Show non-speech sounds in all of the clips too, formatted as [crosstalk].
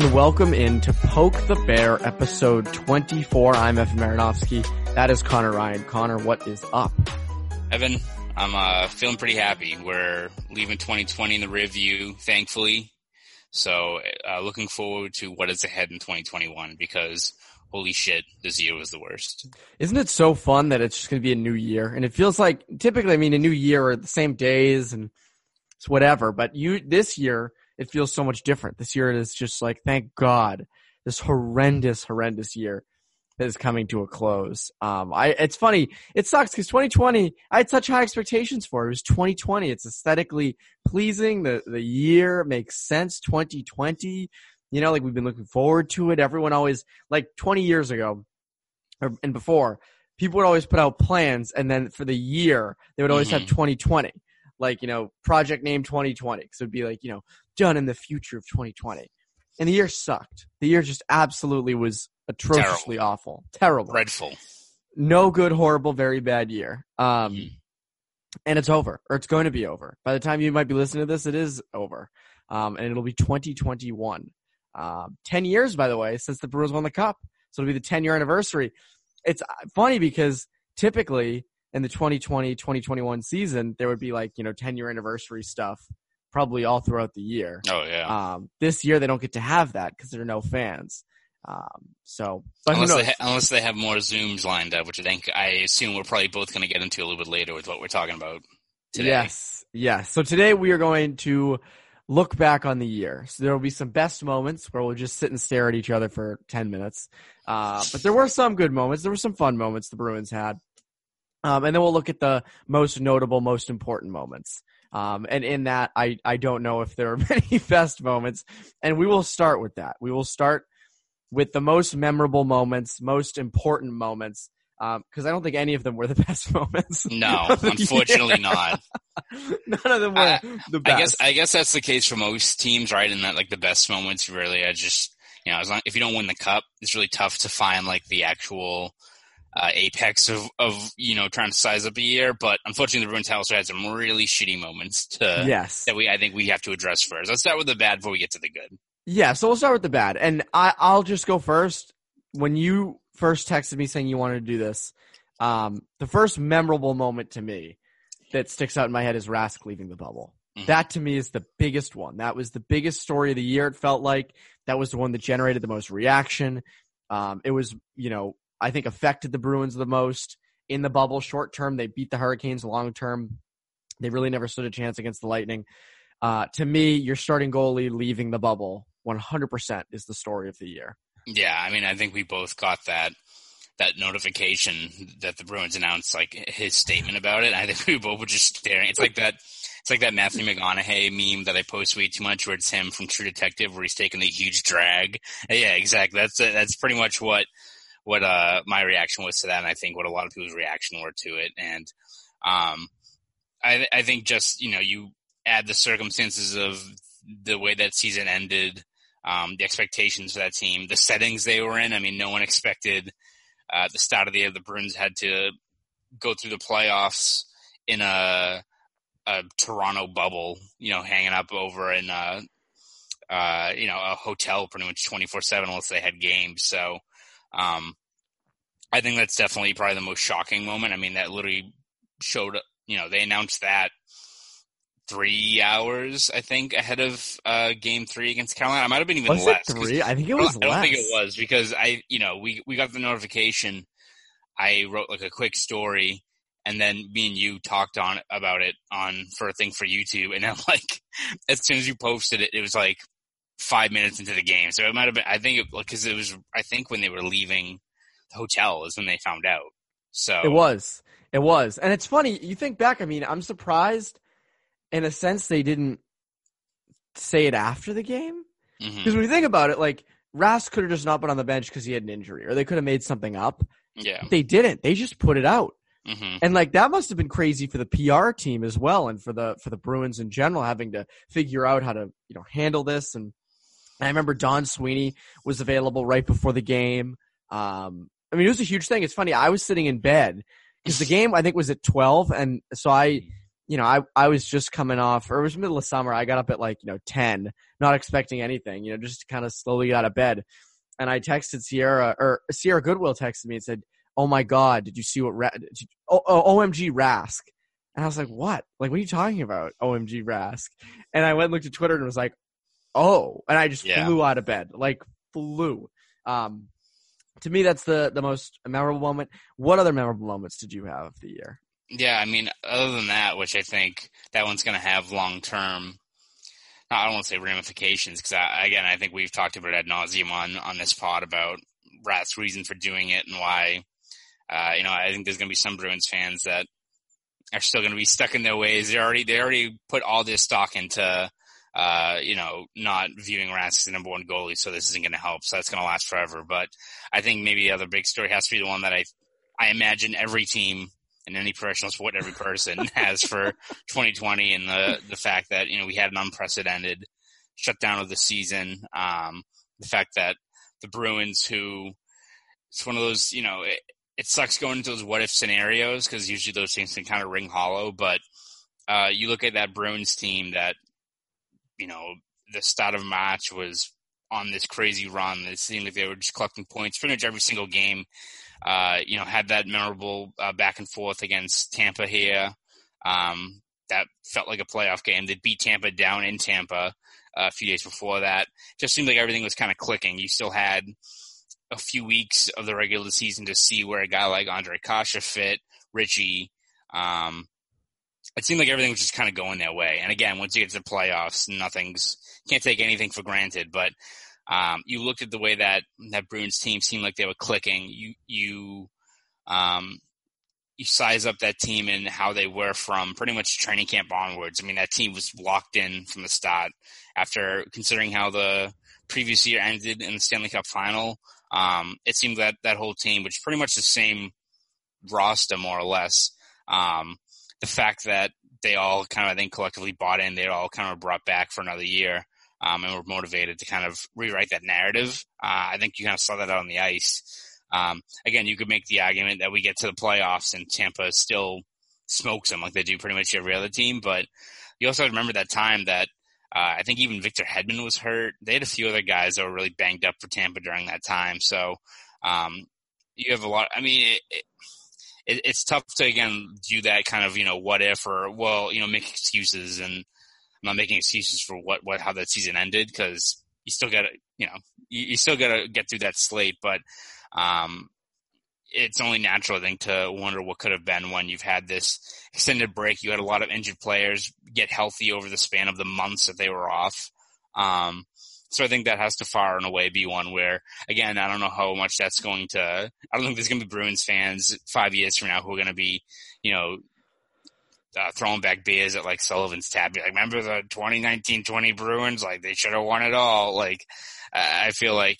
And welcome in to Poke the Bear episode 24. I'm Evan Marinovsky. That is Connor Ryan. Connor, what is up? Evan, I'm uh, feeling pretty happy. We're leaving 2020 in the review, thankfully. So uh, looking forward to what is ahead in 2021 because holy shit, this year was the worst. Isn't it so fun that it's just going to be a new year? And it feels like typically, I mean, a new year are the same days and it's whatever, but you, this year, it feels so much different. This year it is just like, thank God, this horrendous, horrendous year is coming to a close. Um, I, it's funny. It sucks because 2020, I had such high expectations for it. It was 2020. It's aesthetically pleasing. The, the year makes sense. 2020, you know, like we've been looking forward to it. Everyone always, like 20 years ago or, and before, people would always put out plans and then for the year, they would always mm-hmm. have 2020 like you know project name 2020 so it'd be like you know done in the future of 2020 and the year sucked. The year just absolutely was atrociously terrible. awful. Terrible. Dreadful. No good horrible very bad year. Um mm. and it's over or it's going to be over. By the time you might be listening to this it is over. Um and it'll be 2021 um 10 years by the way since the Bruins won the cup. So it'll be the 10 year anniversary. It's funny because typically in the 2020 2021 season there would be like you know 10 year anniversary stuff probably all throughout the year. Oh yeah. Um, this year they don't get to have that because there are no fans. Um, so unless they, ha- unless they have more zooms lined up which i think i assume we're probably both going to get into a little bit later with what we're talking about today. Yes yes. So today we are going to look back on the year. So there will be some best moments where we'll just sit and stare at each other for 10 minutes. Uh, but there were some good moments. There were some fun moments the bruins had. Um, and then we'll look at the most notable, most important moments. Um, and in that, I, I don't know if there are [laughs] many best moments. And we will start with that. We will start with the most memorable moments, most important moments, because um, I don't think any of them were the [laughs] best moments. No, [laughs] unfortunately not. None of them were I, the best. I guess I guess that's the case for most teams, right? And that like the best moments really are just you know, as long if you don't win the cup, it's really tough to find like the actual uh, apex of, of, you know, trying to size up a year. But unfortunately, the Bruins also had some really shitty moments to, yes. that we, I think we have to address first. Let's start with the bad before we get to the good. Yeah. So we'll start with the bad. And I, I'll just go first. When you first texted me saying you wanted to do this, um, the first memorable moment to me that sticks out in my head is Rask leaving the bubble. Mm-hmm. That to me is the biggest one. That was the biggest story of the year. It felt like that was the one that generated the most reaction. Um, it was, you know, I think affected the Bruins the most in the bubble. Short term, they beat the Hurricanes. Long term, they really never stood a chance against the Lightning. Uh, to me, your starting goalie leaving the bubble 100% is the story of the year. Yeah, I mean, I think we both got that that notification that the Bruins announced like his statement about it. I think we both were just staring. It's like that. It's like that Matthew McConaughey meme that I post way too much, where it's him from True Detective, where he's taking the huge drag. Yeah, exactly. That's that's pretty much what what uh my reaction was to that, and I think what a lot of people's reaction were to it. And um, I I think just you know you add the circumstances of the way that season ended, um, the expectations for that team, the settings they were in. I mean, no one expected uh, the start of the year the Bruins had to go through the playoffs in a a Toronto bubble, you know, hanging up over in a, uh, you know, a hotel pretty much 24 seven unless they had games. So, um, I think that's definitely probably the most shocking moment. I mean, that literally showed, you know, they announced that three hours, I think, ahead of uh, game three against Carolina. I might have been even was less. three? I think it was I don't less. think it was because I, you know, we, we got the notification. I wrote like a quick story and then me and you talked on about it on for a thing for YouTube. And then [laughs] like, as soon as you posted it, it was like five minutes into the game. So it might have been, I think because it was, I think when they were leaving the hotel is when they found out. So It was. It was. And it's funny, you think back, I mean, I'm surprised in a sense they didn't say it after the game. Because when you think about it, like, Rask could have just not been on the bench because he had an injury, or they could have made something up. yeah. They didn't. They just put it out. hmm And like that must have been crazy for the PR team as well, and for the for the Bruins in general, having to figure out how to you know handle this. And I remember Don Sweeney was available right before the game. Um, I mean, it was a huge thing. It's funny. I was sitting in bed because the game I think was at twelve, and so I, you know, I I was just coming off, or it was middle of summer. I got up at like you know ten, not expecting anything, you know, just kind of slowly got out of bed. And I texted Sierra, or Sierra Goodwill texted me and said, "Oh my God, did you see what? Ra- you, oh, oh, OMG Rask." And I was like, "What? Like, what are you talking about? OMG Rask?" And I went and looked at Twitter and was like, "Oh!" And I just Yeah. flew out of bed, like flew. Um, to me, that's the the most memorable moment. What other memorable moments did you have of the year? Yeah, I mean, other than that, which I think that one's going to have long term. I don't want to say ramifications because I, again, I think we've talked about it ad nauseum on on this pod about Rask's reason for doing it and why. Uh, you know, I think there's going to be some Bruins fans that are still going to be stuck in their ways. They already they already put all this stock into, uh, you know, not viewing Rask as the number one goalie, so this isn't going to help. So that's going to last forever. But I think maybe the other big story has to be the one that I I imagine every team in any professional sport, every person [laughs] has for 2020, and the the fact that you know we had an unprecedented shutdown of the season. Um, the fact that the Bruins, who it's one of those, you know, it, it sucks going into those what if scenarios because usually those things can kind of ring hollow. But uh, you look at that Bruins team that, you know, the start of March was on this crazy run. It seemed like they were just collecting points pretty much every single game. Uh, you know, had that memorable uh, back and forth against Tampa here. Um, that felt like a playoff game. They beat Tampa down in Tampa uh, a few days before that. Just seemed like everything was kind of clicking. You still had a few weeks of the regular season to see where a guy like Ondrej Kase fit, Ritchie. Um, it seemed like everything was just kind of going their way. And again, once you get to the playoffs, nothing's can't take anything for granted. But um, you looked at the way that that Bruins team seemed like they were clicking. You you um, you size up that team and how they were from pretty much training camp onwards. I mean, that team was locked in from the start. After considering how the previous year ended in the Stanley Cup final, um, it seemed that that whole team, which pretty much the same roster more or less, um, the fact that they all kind of, I think, collectively bought in, they all kind of brought back for another year. Um, and were motivated to kind of rewrite that narrative. Uh, I think you kind of saw that on the ice. Um, again, you could make the argument that we get to the playoffs and Tampa still smokes them like they do pretty much every other team. But you also remember that time that uh, I think even Victor Hedman was hurt. They had a few other guys that were really banged up for Tampa during that time. So um, you have a lot. I mean, it, it, it, it's tough to again do that kind of you know what if or well you know make excuses and I'm not making excuses for what what how that season ended because you still got to you know you, you still got to get through that slate, but um, it's only natural, I think, to wonder what could have been when you've had this extended break. You had a lot of injured players get healthy over the span of the months that they were off. Um, so I think that has to far and away be one where, again, I don't know how much that's going to, I don't think there's going to be Bruins fans five years from now who are going to be, you know, uh, throwing back beers at like Sullivan's Tap. Like, remember the 2019-20 Bruins? Like they should have won it all. Like, I feel like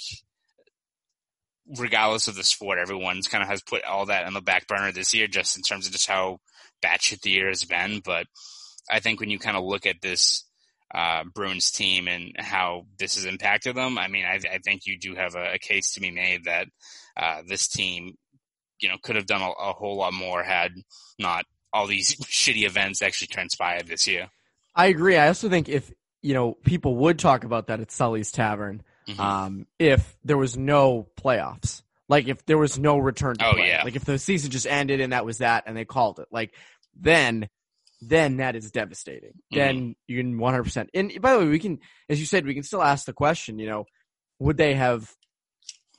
regardless of the sport, everyone's kind of has put all that on the back burner this year, just in terms of just how batshit the year has been. But I think when you kind of look at this uh, Bruins team and how this has impacted them, I mean, I, I think you do have a, a, case to be made that uh, this team, you know, could have done a, a whole lot more had not all these [laughs] shitty events actually transpired this year. I agree. I also think if you know people would talk about that at Sully's Tavern, Mhm. um, if there was no playoffs. Like if there was no return to Oh, play. yeah. Like if the season just ended and that was that and they called it. Like then then that is devastating. Mm-hmm. Then you can 100%. And by the way, we can as you said we can still ask the question, you know, would they have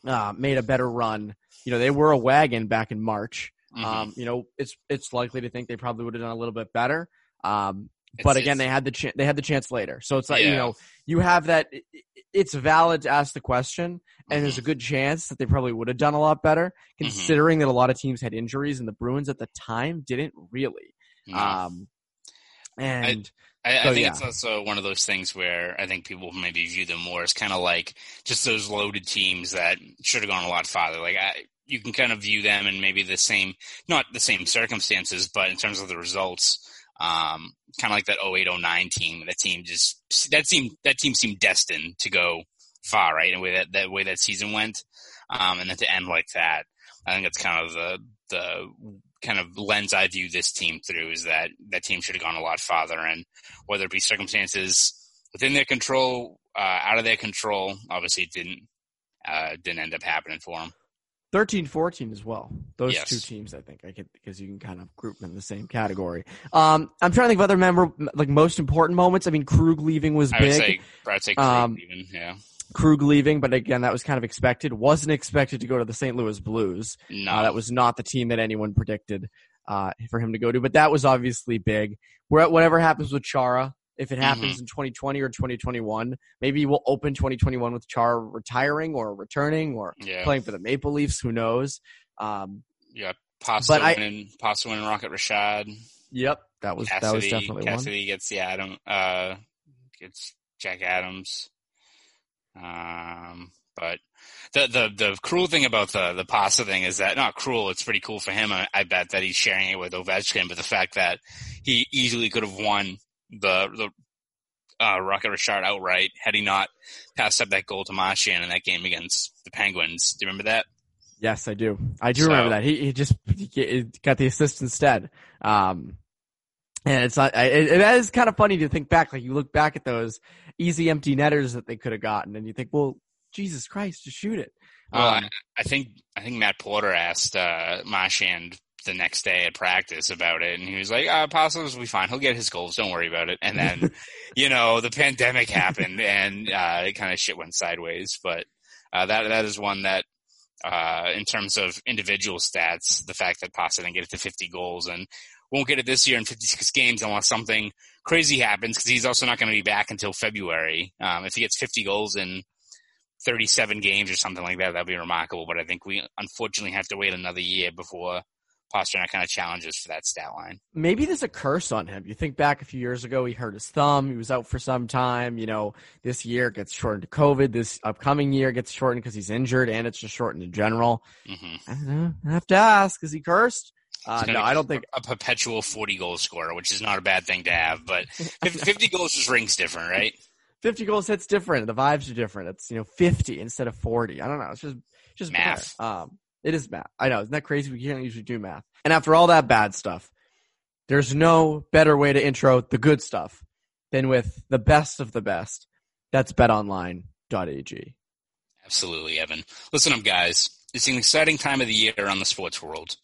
uh, made a better run? You know, they were a wagon back in March. Mhm. Um, you know, it's it's likely to think they probably would have done a little bit better. Um, It's- but again, it's- they had the chance. They had the chance later, so it's like you know, you have that. it- it- It's valid to ask the question, and there's Mhm. a good chance that they probably would have done a lot better, Mm-hmm. considering that a lot of teams had injuries, and the Bruins at the time didn't really. Um, and I, I So, think yeah. it's also one of those things where I think people maybe view them more as kind of like just those loaded teams that should have gone a lot farther. Like I, you can kind of view them in maybe the same, not the same circumstances, but in terms of the results, um, kind of like that 0809 team. That team just that team that team seemed destined to go far, right? And the way that that way that season went, um, and then to end like that, I think that's kind of the the kind of lens I view this team through is that that team should have gone a lot farther, and whether it be circumstances within their control, uh, out of their control, obviously it didn't uh, didn't end up happening for them. 13 14 as well. Those Yes. two teams, I think, I could because you can kind of group them in the same category. Um, I'm trying to think of other member like most important moments. I mean, Krug leaving was I would big. say I'd say Krug Um, even, yeah. Krug leaving, but again, that was kind of expected. Wasn't expected to go to the St. Louis Blues. No, Uh, that was not the team that anyone predicted uh, for him to go to, but that was obviously big. Where whatever happens with Chara, if it happens Mm-hmm. in 2020 or 2021, maybe we'll open 2021 with Chara retiring or returning or yeah, playing for the Maple Leafs. Who knows? Um, yeah. Pasta but I- winning, Pasta winning Rocket Richard. yep, that was that was Cassidy, definitely one. Cassidy gets the Adam, uh, gets Jack Adams. Um, but the the the cruel thing about the the pasta thing is that not cruel. It's pretty cool for him. I, I bet that he's sharing it with Ovechkin, but the fact that he easily could have won the the uh, Rocket Richard outright had he not passed up that goal to Marchand in that game against the Penguins. Do you remember that? Yes, I do. I do So- remember that. He he just he got the assist instead. Um, and it's not. It, it is kind of funny to think back. Like you look back at those easy empty netters that they could have gotten, and you think, well, Jesus Christ, just shoot it. Well, Um, I, I think I think Matt Porter asked uh, Marchand the next day at practice about it, and he was like, uh, "Apostles will be fine. He'll get his goals. Don't worry about it." And then, [laughs] you know, the pandemic happened, and uh, it kind of shit went sideways. But uh, that that is one that, uh, in terms of individual stats, the fact that Pasta didn't get it to 50 goals and won't get it this year in 56 games unless something crazy happens, because he's also not going to be back until February. Um, if he gets 50 goals in 37 games or something like that, that'd be remarkable. But I think we unfortunately have to wait another year before Pastrnak kind of challenges for that stat line. maybe there's a curse on him. You think back a few years ago, he hurt his thumb. He was out for some time. You know, this year gets shortened to COVID. This upcoming year gets shortened because he's injured, and it's just shortened in general. hmm I don't know. I have to ask: Is he cursed? Uh, no, I don't think. a perpetual 40 goal scorer, which is not a bad thing to have, but 50, [laughs] 50 goals just rings different, right? 50 goals hits different. The vibes are different. It's, you know, 50 instead of 40. I don't know. It's just, just Math. Um, it is math. I know. Isn't that crazy? We can't usually do math. And after all that bad stuff, there's no better way to intro the good stuff than with the best of the best. That's betonline.ag. Absolutely, Evan. Listen up, guys. It's an exciting time of the year on the sports world.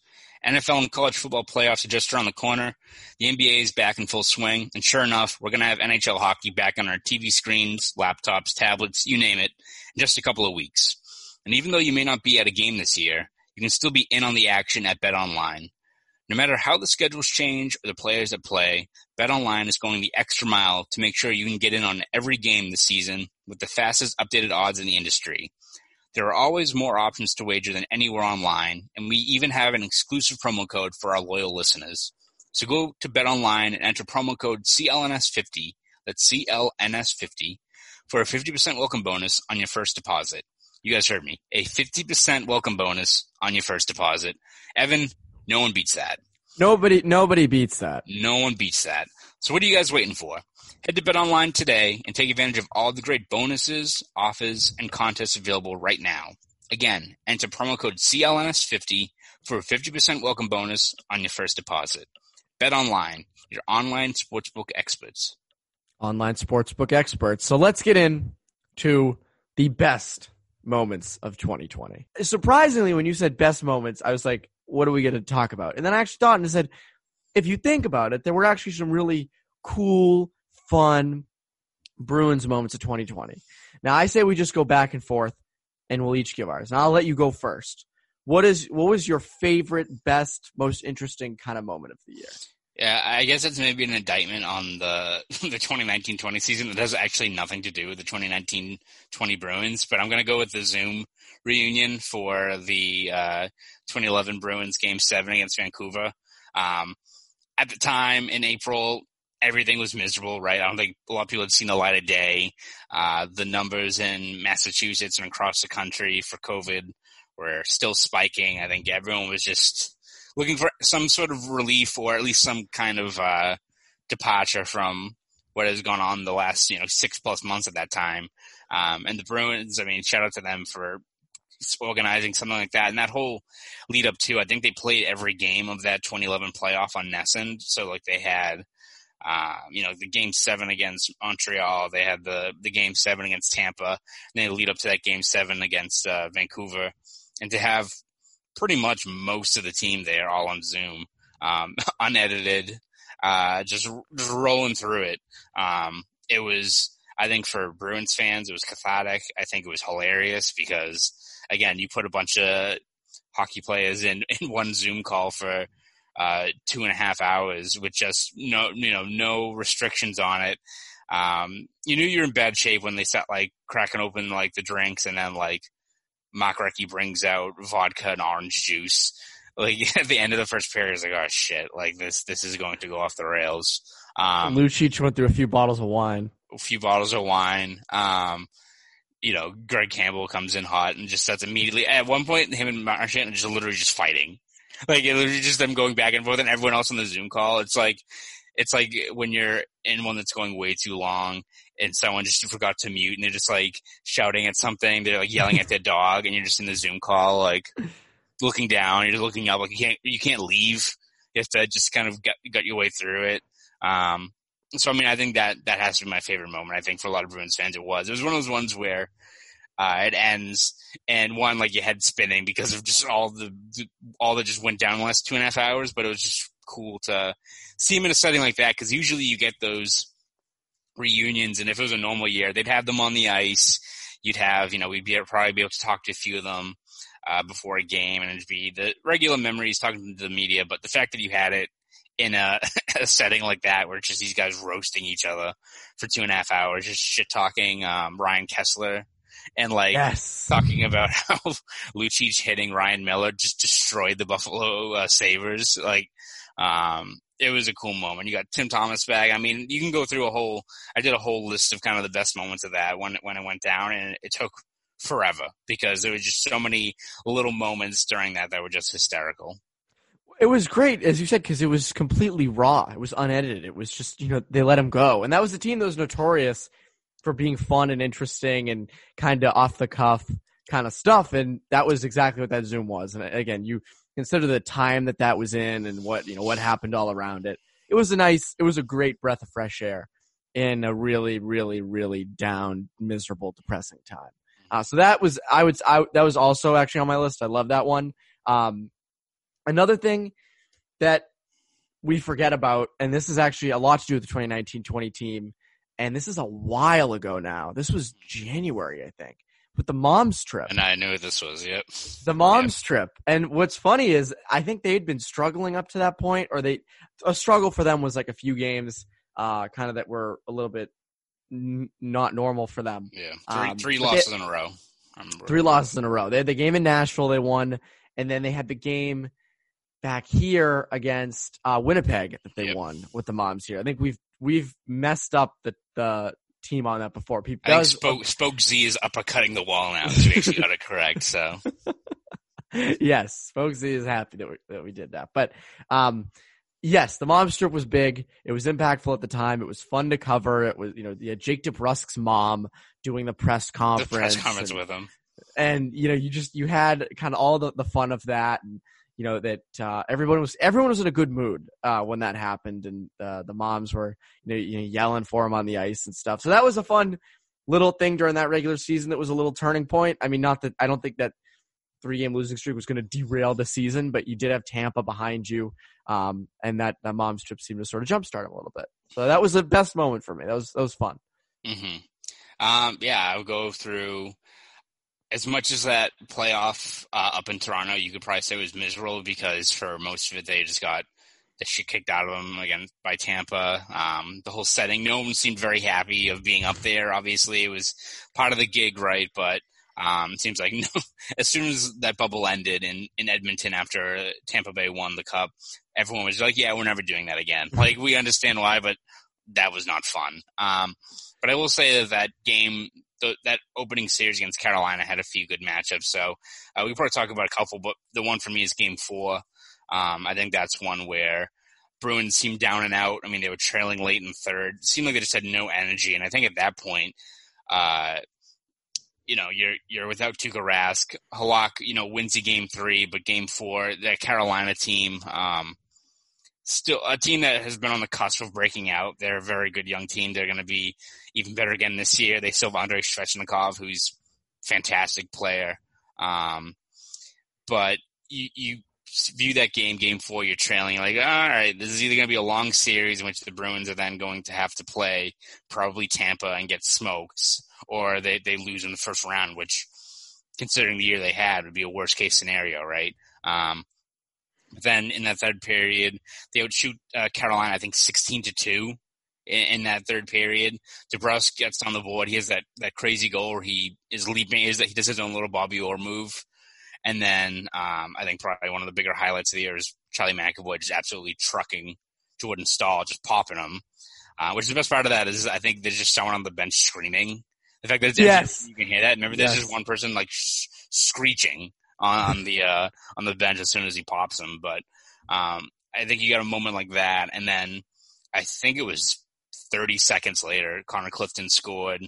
NFL and college football playoffs are just around the corner. The NBA is back in full swing, and sure enough, we're going to have NHL hockey back on our TV screens, laptops, tablets, you name it, in just a couple of weeks. And even though you may not be at a game this year, you can still be in on the action at BetOnline. No matter how the schedules change or the players that play, BetOnline is going the extra mile to make sure you can get in on every game this season with the fastest updated odds in the industry. There are always more options to wager than anywhere online, and we even have an exclusive promo code for our loyal listeners. So go to BetOnline and enter promo code CLNS50, that's CLNS50, for a 50% welcome bonus on your first deposit. You guys heard me. A 50% welcome bonus on your first deposit. Evan, no one beats that. Nobody, nobody beats that. No one beats that. So what are you guys waiting for? Head to BetOnline today and take advantage of all the great bonuses, offers, and contests available right now. Again, enter promo code CLNS50 for a 50% welcome bonus on your first deposit. BetOnline, your online sportsbook experts. Online sportsbook experts. So let's get in to the best moments of 2020. Surprisingly, when you said best moments, I was like, what are we going to talk about? And then I actually thought and said, if you think about it, there were actually some really cool, fun Bruins moments of 2020. Now I say we just go back and forth and we'll each give ours. And I'll let you go first. What is what was your favorite, best, most interesting kind of moment of the year? Yeah, I guess it's maybe an indictment on the [laughs] the 2019-20 season that has actually nothing to do with the 2019-20 Bruins. But I'm going to go with the Zoom reunion for the uh, 2011 Bruins Game Seven against Vancouver. Um, at the time in April, everything was miserable, right? I don't think a lot of people had seen the light of day. Uh, the numbers in Massachusetts and across the country for COVID were still spiking. I think everyone was just looking for some sort of relief or at least some kind of uh, departure from what has gone on the last you know six plus months at that time. Um, and the Bruins, I mean, shout out to them for organizing something like that. And that whole lead up to, I think they played every game of that 2011 playoff on NESN. So like they had, uh, you know, the game seven against Montreal. They had the, the game seven against Tampa and they lead up to that game seven against, uh, Vancouver and to have pretty much most of the team there all on Zoom, um, [laughs] unedited, uh, just, just rolling through it. Um, it was, I think for Bruins fans, it was cathartic. I think it was hilarious because again, you put a bunch of hockey players in, [laughs] in one Zoom call for, uh, two and a half hours with just no, you know, no restrictions on it. Um, you knew you were in bad shape when they start like cracking open like the drinks and then like Mark Recchi brings out vodka and orange juice. [laughs] Like at the end of the first period, it's like, oh shit, like this, this is going to go off the rails. Um, Lucic went through a few bottles of wine. A few bottles of wine. Um, you know, Greg Campbell comes in hot and just starts immediately. At one point, him and Marchand are just literally just fighting. Like it was just them going back and forth, and everyone else on the Zoom call. It's like, it's like when you're in one that's going way too long, and someone just forgot to mute, and they're just like shouting at something. They're like yelling at their [laughs] dog, and you're just in the Zoom call, like looking down. You're just looking up, like you can't, you can't leave. You have to just kind of get, get your way through it. Um, so I mean, I think that that has to be my favorite moment. I think for a lot of Bruins fans, it was. It was one of those ones where uh, it ends and one like your head spinning because of just all the all that just went down the last two and a half hours. But it was just cool to see him in a setting like that because usually you get those reunions, and if it was a normal year, they'd have them on the ice. You'd have, you know, we'd be probably be able to talk to a few of them uh, before a game, and it'd be the regular memories talking to the media. But the fact that you had it in a, [laughs] a, setting like that where it's just these guys roasting each other for two and a half hours, just shit talking um, Ryan Kesler and like yes. talking about [laughs] how Lucic hitting Ryan Miller just destroyed the Buffalo uh, Sabres. Like, um, it was a cool moment. You got Tim Thomas back. I mean, you can go through a whole. I did a whole list of kind of the best moments of that when when it went down, and it took forever because there was just so many little moments during that that were just hysterical. It was great, as you said, because it was completely raw. It was unedited. It was just, you know, they let him go. And that was a team that was notorious for being fun and interesting and kind of off the cuff kind of stuff. And that was exactly what that Zoom was. And again, you consider the time that that was in and what, you know, what happened all around it. It was a nice, it was a great breath of fresh air in a really, really, really down, miserable, depressing time. Uh, so that was, I would, I, that was also actually on my list. I love that one. Um, Another thing that we forget about, and this is actually a lot to do with the 2019-20 team, and this is a while ago now. This was January, I think, with the mom's trip. And I knew this was, yep. The mom's yep. trip. And what's funny is I think they'd been struggling up to that point, or they a struggle for them was like a few games, uh, kind of that were a little bit n- not normal for them. Yeah, three, um, three losses they, in a row. Three losses in a row. They had the game in Nashville, they won, and then they had the game back here against uh, Winnipeg that they yep. won with the moms here. I think we've we've messed up the the team on that before. People I think Spoke, Spoke Z is uppercutting the wall now. So we [laughs] actually got it correct. So yes, Spoke Z is happy that we, that we did that. But um, yes, the mom strip was big. It was impactful at the time. It was fun to cover. It was you know the Jake DeBrusk's mom doing the press conference. The press conference and, with him. And you know you just you had kind of all the the fun of that and you know that uh, everyone was everyone was in a good mood uh, when that happened, and uh, the moms were you know, you know, yelling for him on the ice and stuff. So that was a fun little thing during that regular season that was a little turning point. I mean, not that I don't think that three game losing streak was going to derail the season, but you did have Tampa behind you, um, and that that mom's trip seemed to sort of jumpstart him a little bit. So that was the best moment for me. That was that was fun. Mm-hmm. Um, yeah, I'll go through as much as that playoff uh, up in Toronto. You could probably say was miserable because for most of it they just got the shit kicked out of them again by Tampa. Um, the whole setting, no one seemed very happy of being up there. Obviously, it was part of the gig, right? But um, it seems like [laughs] no, as soon as that bubble ended in, in Edmonton after Tampa Bay won the cup, everyone was like, yeah, we're never doing that again. Like, we understand why, but that was not fun. Um, but I will say that that game, the, that opening series against Carolina had a few good matchups. So uh, we probably talk about a couple, but the one for me is game four. Um, I think that's one where Bruins seemed down and out. I mean, they were trailing late in third. It seemed like they just had no energy. And I think at that point, uh, you know, you're you're without Tuukka Rask. Halak, you know, wins the game three, but game four, that Carolina team, um, still a team that has been on the cusp of breaking out. They're a very good young team. They're going to be even better again this year. They still have Andrei Svechnikov, who's fantastic player. Um, but you, you view that game, game four, you're trailing, like, all right, this is either going to be a long series in which the Bruins are then going to have to play probably Tampa and get smoked, or they, they lose in the first round, which, considering the year they had, would be a worst case scenario, right? Um, then in that third period, they would shoot uh, Carolina, I think, 16 to 2 in, in that third period. DeBrusk gets on the board. He has that, that crazy goal where he is leaping, is that he does his own little Bobby Orr move and then um, I think probably one of the bigger highlights of the year is Charlie McAvoy just absolutely trucking Jordan Staal, just popping him. Uh, which is the best part of that is I think there's just someone on the bench screaming. The fact that yes. you can hear that. Remember, there's yes. just one person like sh- screeching on, the uh, on the bench as soon as he pops him. But um, I think you got a moment like that, and then I think it was 30 seconds later, Connor Clifton scored,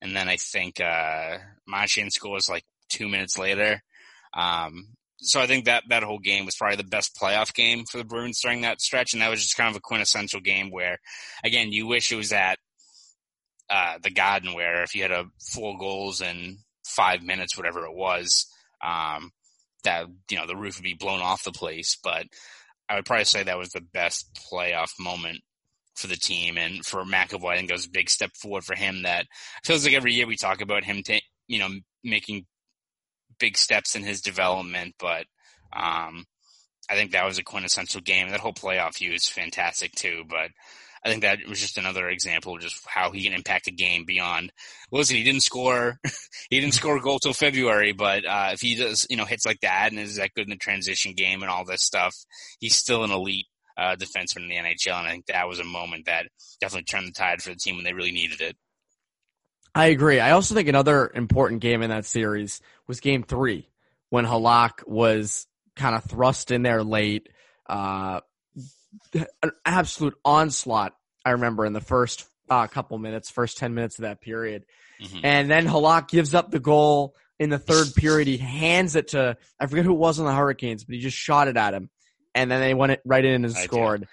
and then I think uh, Marchand scores like two minutes later. Um, so I think that that whole game was probably the best playoff game for the Bruins during that stretch, and that was just kind of a quintessential game where, again, you wish it was at uh, the Garden where if you had a four goals in five minutes, whatever it was, um, that you know the roof would be blown off the place. But I would probably say that was the best playoff moment for the team and for McAvoy. I think it was a big step forward for him. That feels like every year we talk about him, ta- you know, making big steps in his development, but um, I think that was a quintessential game. That whole playoff view is fantastic too, but I think that was just another example of just how he can impact a game beyond. Listen, he didn't score, [laughs] he didn't score a goal till February, but uh, if he does, you know, hits like that and is that good in the transition game and all this stuff, he's still an elite uh, defenseman in the NHL. And I think that was a moment that definitely turned the tide for the team when they really needed it. I agree. I also think another important game in that series was game three when Halak was kind of thrust in there late. Uh, an absolute onslaught, I remember, in the first uh, couple minutes, first 10 minutes of that period. Mm-hmm. And then Halak gives up the goal in the third [laughs] period. He hands it to, I forget who it was on the Hurricanes, but he just shot it at him. And then they went it right in and scored.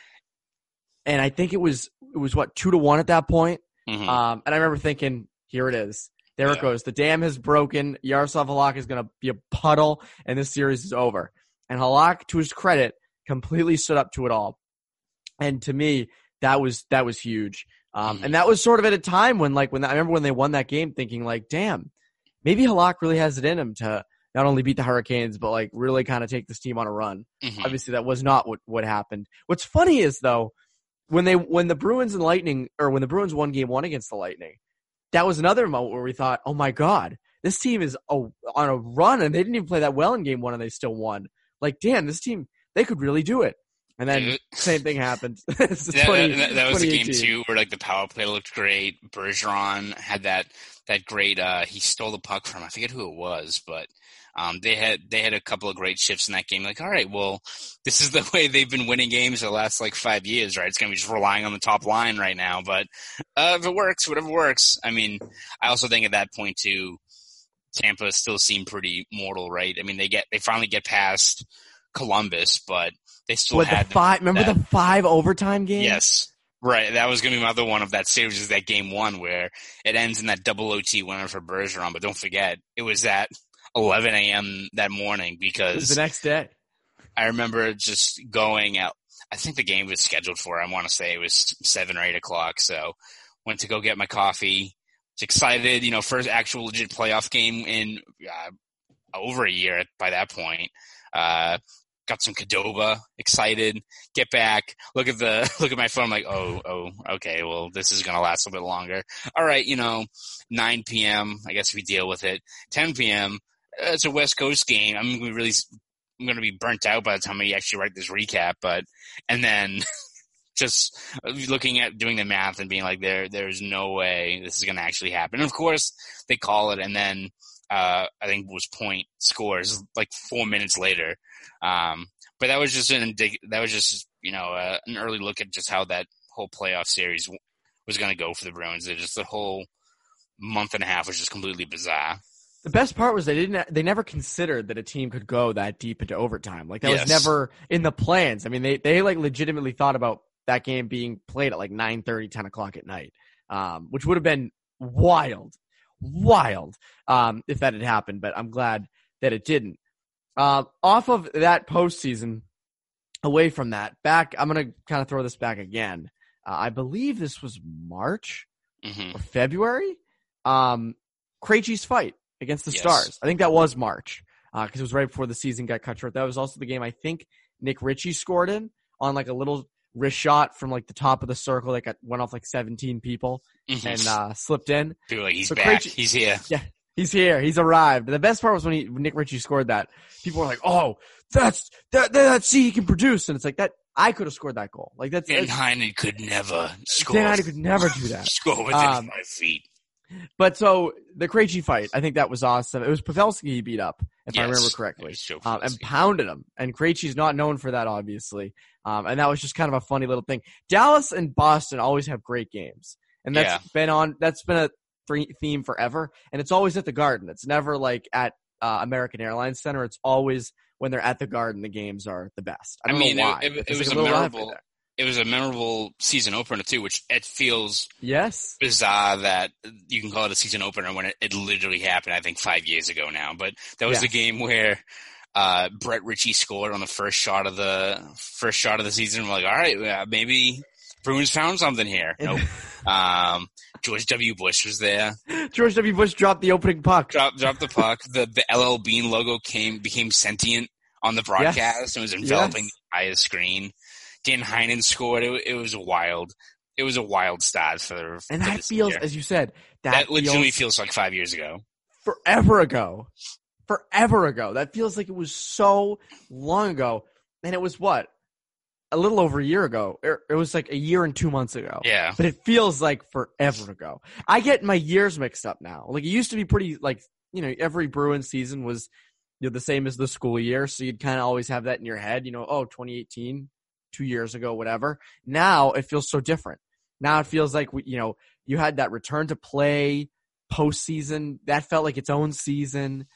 And I think it was, it was what, two to one at that point. Mm-hmm. Um, and I remember thinking, here it is. There yeah. it goes. The dam has broken. Jaroslav Halak is going to be a puddle, and this series is over. And Halak, to his credit, completely stood up to it all. And to me, that was that was huge. Um, mm-hmm. and that was sort of at a time when, like, when I remember when they won that game, thinking like, damn, maybe Halak really has it in him to not only beat the Hurricanes, but like really kind of take this team on a run. Mm-hmm. Obviously, that was not what what happened. What's funny is though, when they when the Bruins and Lightning, or when the Bruins won Game One against the Lightning, that was another moment where we thought, oh my God, this team is a, on a run and they didn't even play that well in game one and they still won. Like, damn, this team, they could really do it. And then same thing happened. [laughs] that, 20, that, that, was a game too, where like the power play looked great. Bergeron had that that great. uh He stole the puck from I forget who it was, but um, they had they had a couple of great shifts in that game. Like, all right, well, this is the [laughs] way they've been winning games the last like five years, right? It's gonna be just relying on the top line right now. But uh, if it works, whatever works. I mean, I also think at that point too, Tampa still seemed pretty mortal, right? I mean, they get they finally get past Columbus, but they still what, had the five. Remember that, the five overtime games? Yes, Right, that was going to be my other one of that series is that game one where it ends in that double OT winner for Bergeron. But don't forget, it was at 11 a.m. that morning because the next day. I remember just going out. I think the game was scheduled for. I want to say it was seven or eight o'clock. So went to go get my coffee. Was excited, you know, first actual legit playoff game in uh, over a year by that point. Uh, got some Qdoba, excited, get back, look at the, [laughs] look at my phone, I'm like, oh, oh, okay, well, this is to last a bit longer. All right, you know, 9 p.m., I guess we deal with it. 10 p.m., it's a West Coast game. I'm to be really, I'm to be burnt out by the time I actually write this recap, but, and then [laughs] just looking at doing the math and being like, there, there's no way this is going to actually happen. And of course, they call it, and then, uh, I think was point scores like four minutes later. Um, but that was just an that was just you know uh, an early look at just how that whole playoff series w- was going to go for the Bruins. It just the whole month and a half was just completely bizarre. The best part was they didn't they never considered that a team could go that deep into overtime. Like that Yes. was never in the plans. I mean, they they like legitimately thought about that game being played at like 9 30, 10 o'clock at night, um, which would have been wild, wild um, if that had happened. But I'm glad that it didn't. Uh, off of that postseason, away from that, back. I'm gonna kind of throw this back again. Uh, I believe this was March hmm or February. Um, Krejci's fight against the Yes. Stars. I think that was March because it was right before the season got cut short. That was also the game I think Nick Ritchie scored in on like a little wrist shot from like the top of the circle that got went off like 17 people and uh, slipped in. Like he's so back, Krejci- he's here. [laughs] Yeah, He's here. He's arrived. The best part was when he, when Nick Ritchie scored that. People were like, "Oh, that's that. That see, he can produce." And it's like that. I could have scored that goal. Like that's. That's Heinen could never score. Dan Heinen could never do that. [laughs] score within Um, five feet. But so the Krejci fight, I think that was awesome. It was Pavelski he beat up, if I remember correctly, um, and pounded him. And Krejci's not known for that, obviously. Um, and that was just kind of a funny little thing. Dallas and Boston always have great games, and that's Yeah. been on. That's been a theme forever, and it's always at the Garden. It's never like at uh, American Airlines Center. It's always when they're at the Garden, the games are the best. I I mean, it- why. it- it was like, a little rivalry memorable- there. It was a memorable season opener too, which it feels Yes. bizarre that you can call it a season opener when it, it literally happened. I think five years ago now, but that was Yeah. the game where uh, Brett Ritchie scored on the first shot of the first shot of the season. We're like, all right, maybe Bruins found something here. [laughs] Nope. um, George W. Bush was there. George W. Bush dropped the opening puck. Drop, dropped the puck. The the LL Bean logo came became sentient on the broadcast and was enveloping Yes. the entire screen. Dan Heinen scored. It, it was wild. It was a wild start for, And for that feels, year. as you said, that, that legitimately feels feels like five years ago. forever ago. Forever ago. That feels like it was so long ago. And it was what? A little over a year ago. It it was like a year and two months ago. Yeah. But it feels like forever ago. I get my years mixed up now. Like it used to be pretty like, you know, every Bruins season was you know, the same as the school year. So you'd kind of always have that in your head, you know, oh, 2018, two years ago, whatever. Now it feels so different. Now it feels like, we, you know, you had that return to play postseason. That felt like its own season.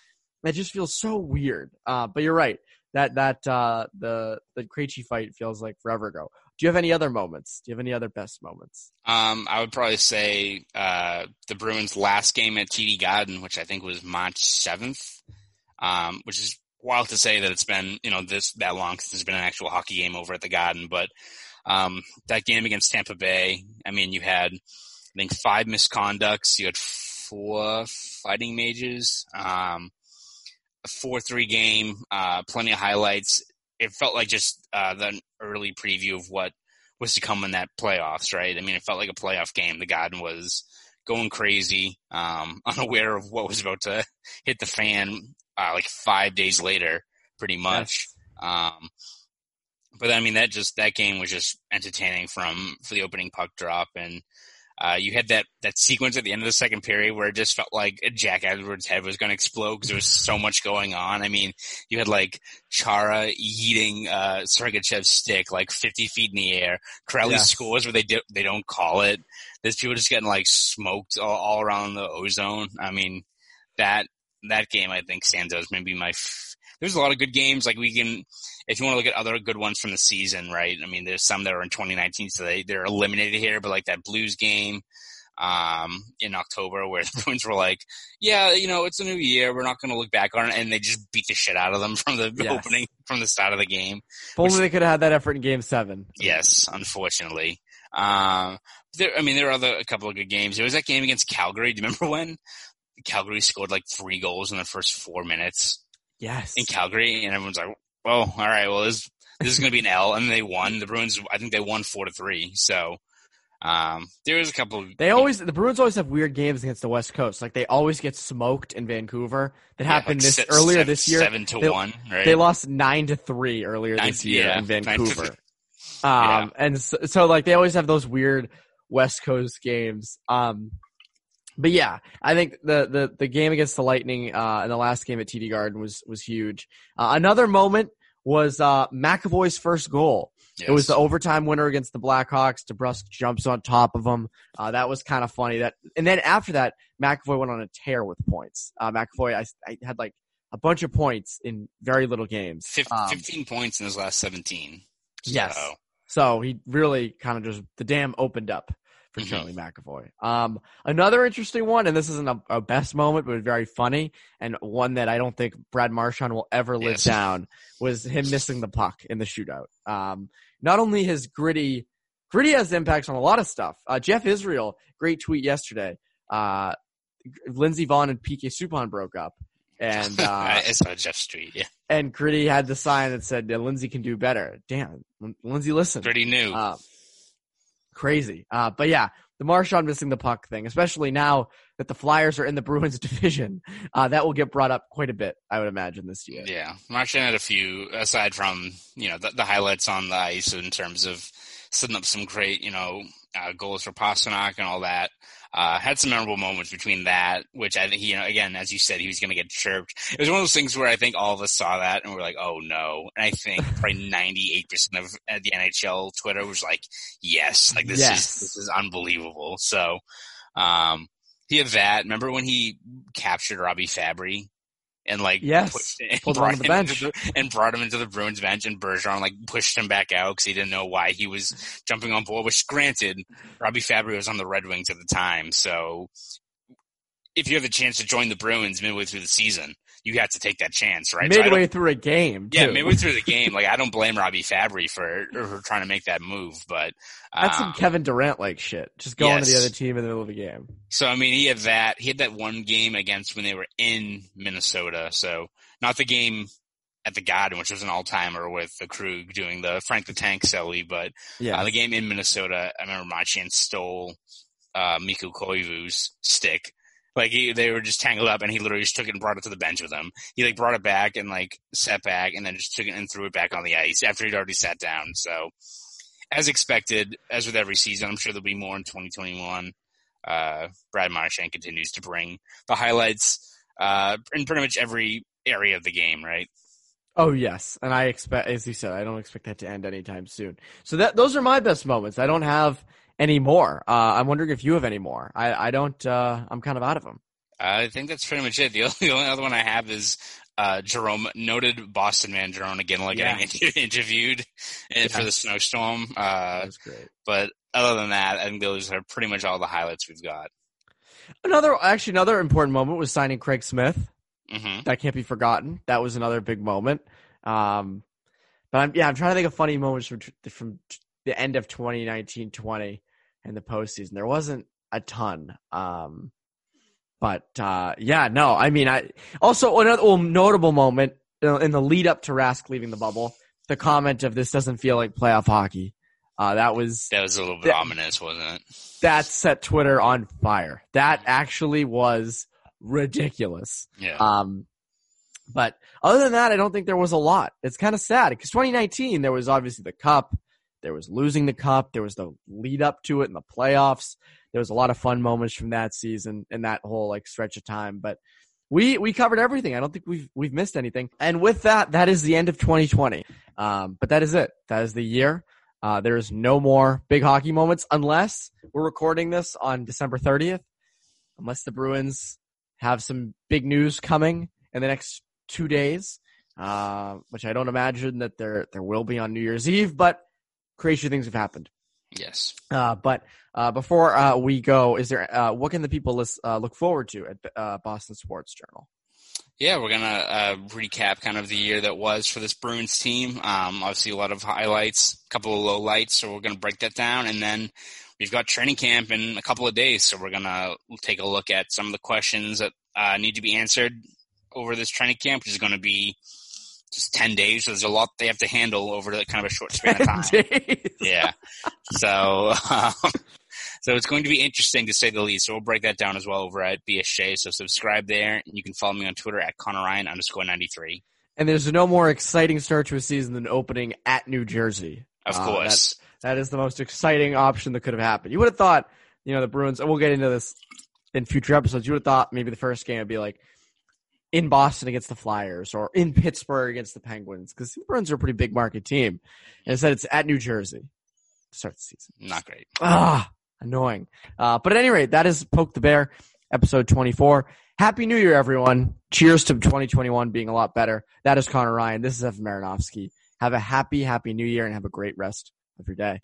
That just feels so weird. Uh, but you're right. That, that, uh, the, the Krejci fight feels like forever ago. Do you have any other moments? Do you have any other best moments? Um, I would probably say uh, the Bruins' last game at TD Garden, which I think was March seventh, um, which is wild to say that it's been you know this that long since there's been an actual hockey game over at the Garden. But um, that game against Tampa Bay, I mean, you had I think five misconducts, you had four fighting majors, um, a four-three game, uh, plenty of highlights. It felt like just uh, the early preview of what was to come in that playoffs, right? I mean, it felt like a playoff game. The Garden was going crazy, um, [laughs] unaware of what was about to hit the fan, uh, like five days later, pretty much. Um, but I mean, that just, that game was just entertaining from, for the opening puck drop. And, uh, you had that, that sequence at the end of the second period where it just felt like Jack Edwards' head was going to explode because there was so much going on. I mean, you had like Chara eating, uh, Sergachev's stick like 50 feet in the air. Kuraly Yes. scores where they do, they don't call it. There's people just getting like smoked all, all around the ozone. I mean, that, that game I think stands out as maybe my, f- there's a lot of good games. Like we can, if you want to look at other good ones from the season, right? I mean, there's some that are in 2019, so they they're eliminated here. But like that Blues game um, in October, [laughs] where the Bruins were like, "Yeah, you know, it's a new year. We're not going to look back on it," and they just beat the shit out of them [laughs] from the Yes. opening, from the start of the game. If only Which- they could have had that effort in Game Seven. Yes, unfortunately. Um, there, I mean, there are other a couple of good games. There was that game against Calgary. Do you remember when Calgary scored like three goals in the first four minutes Yes. in Calgary, and everyone's like, "Oh, all right, well, this this is going to be an L," and they won. The Bruins, I think they won four to three. So, um, there was a couple. Of, They always the Bruins always have weird games against the West Coast. Like they always get smoked in Vancouver. That yeah, happened like this se- earlier this year. seven to They- one. Right? They lost nine to three earlier Nine this year yeah, in Vancouver. Um, and so, so like they always have those weird West Coast games. Um, but yeah, I think the, the, the game against the Lightning, uh, in the last game at TD Garden was, was huge. Uh, another moment was, uh, McAvoy's first goal. It was the overtime winner against the Blackhawks. DeBrusk jumps on top of him. Uh, that was kind of funny. That and then after that, McAvoy went on a tear with points. Uh, McAvoy, I, I had like a bunch of points in very little games. Um, 15 points in his last 17. Yes. So, So he really kind of just the dam opened up for Mhm. Charlie McAvoy. Um, another interesting one, and this isn't a, a best moment, but very funny, and one that I don't think Brad Marchand will ever live Yes. down was him missing the puck in the shootout. Um, not only his gritty, gritty has impacts on a lot of stuff. Uh, Jeff Israel, great tweet yesterday. Uh, Lindsey Vonn and PK Subban broke up, and [laughs] uh, I saw Jeff's tweet. Yeah. and Gritty had the sign that said Lindsey can do better. Damn, Lin- Lindsey, listen. Pretty new. Uh, crazy. Uh, but yeah, the Marchand missing the puck thing, especially now that the Flyers are in the [laughs] Bruins division, uh, that will get brought up quite a bit, I would imagine, this year. Yeah, Marchand had a few aside from you know the, the highlights on the ice in terms of setting up some great you know uh, goals for Pastrnak and all that. Uh, had some memorable moments between that, which I think you know again as you said he was going to get chirped. It was one of those things where I think all of us saw that and we're like, oh no. And I think [laughs] probably ninety eight percent of uh, the NHL Twitter was like, yes, like this Yes. is this is unbelievable. So. Um, he had that. Remember when he captured Robby Fabbri and like Yes. pushed and [laughs] Pulled him brought the him bench. into [laughs] the- and brought him into the Bruins bench, and Bergeron like pushed him back out because he didn't know why he was jumping on board. Which, granted, Robby Fabbri was on the Red Wings at the time, so if you have the chance to join the Bruins midway through the season, you have to take that chance, right? So Midway through a game, yeah, midway through the [laughs] game, like I don't blame Robby Fabbri for, for trying to make that move, but That's some um, Kevin Durant like shit. Just going to the other team in the middle of a game. So I mean, he had that. He had that one game against when they were in Minnesota. So not the game at the Garden, which was an all timer with the Krug doing the Frank the Tank Selly, but Yeah. uh, the game in Minnesota. I remember Marchand stole uh, Mikko Koivu's stick. Like he, they were just tangled up, and he literally just took it and brought it to the bench with him. He like brought it back and like sat back, and then just took it and threw it back on the ice after he'd already sat down. So, as expected, as with every season, I'm sure there'll be more in 2021 uh, Brad Marchand continues to bring the highlights uh, in pretty much every area of the game, right? Oh yes, and I expect, as you said, I don't expect that to end anytime soon. So that those are my best moments. I don't have any more. Uh, I'm wondering if you have any more. I I don't. Uh, I'm kind of out of them. I think that's pretty much it. The [laughs] only, the only other one I have is uh, Jarome, noted Boston man Jarome Iginla Yeah. getting [laughs] interviewed uh, for the snowstorm. Uh, That's great. but other than that, I think those are pretty much all the highlights we've got. Another, actually, another important moment was signing Craig Smith. hmm That can't be forgotten. That was another big moment. Um, but I'm yeah, I'm trying to think of funny moments from from the end of 2019-20 and the postseason. There wasn't a ton. Um, but uh, yeah, no, I mean, I also another well, notable moment in the lead up to Rask leaving the bubble. The comment of this doesn't feel like playoff hockey. Uh, that was That was a little bit ominous, wasn't it? that set Twitter on fire. That actually was ridiculous. Yeah. Um, but other than that, I don't think there was a lot. It's kind of sad because 2019 there was obviously the cup, there was losing the cup, there was the lead up to it in the playoffs. There was a lot of fun moments from that season and that whole like stretch of time. But we we covered everything. I don't think we've we've missed anything. And with that, that is the end of 2020. Um, but that is it. That is the year. Uh, there is no more big hockey moments unless we're recording this on December 30th. Unless the Bruins have some big news coming in the next two days. uh, which I don't imagine that there there will be on New Year's Eve, but crazy things have happened. Yes. Uh, but uh, before uh, we go, is there uh, what can the people list, uh, look forward to at uh, Boston Sports Journal? Yeah, we're gonna uh, recap kind of the year that was for this Bruins team. Um, obviously, a lot of highlights, a couple of lowlights, so we're gonna break that down, and then we've got training camp in a couple of days, so we're gonna take a look at some of the questions that uh, need to be answered over this training camp, which is going to be just 10 days. So there's a lot they have to handle over the, kind of a short [laughs] span of time. Days. Yeah. So, [laughs] um, so it's going to be interesting to say the least. So we'll break that down as well over at BSJ. So subscribe there. And you can follow me on Twitter at Connor Ryan underscore 93. And there's no more exciting start to a season than opening at New Jersey. Of Uh, course. That is the most exciting option that could have happened. You would have thought, you know, the Bruins, and we'll get into this in future episodes, you would have thought maybe the first game would be like in Boston against the Flyers or in Pittsburgh against the Penguins because the Bruins are a pretty big market team. And instead it's at New Jersey to start the season. Not great. Ah, annoying. Uh, but at any rate, that is Poke the Bear, episode 24. Happy New Year, everyone. Cheers to 2021 being a lot better. That is Connor Ryan. This is Evan Marinofsky. Have a happy, happy New Year and have a great rest of your day.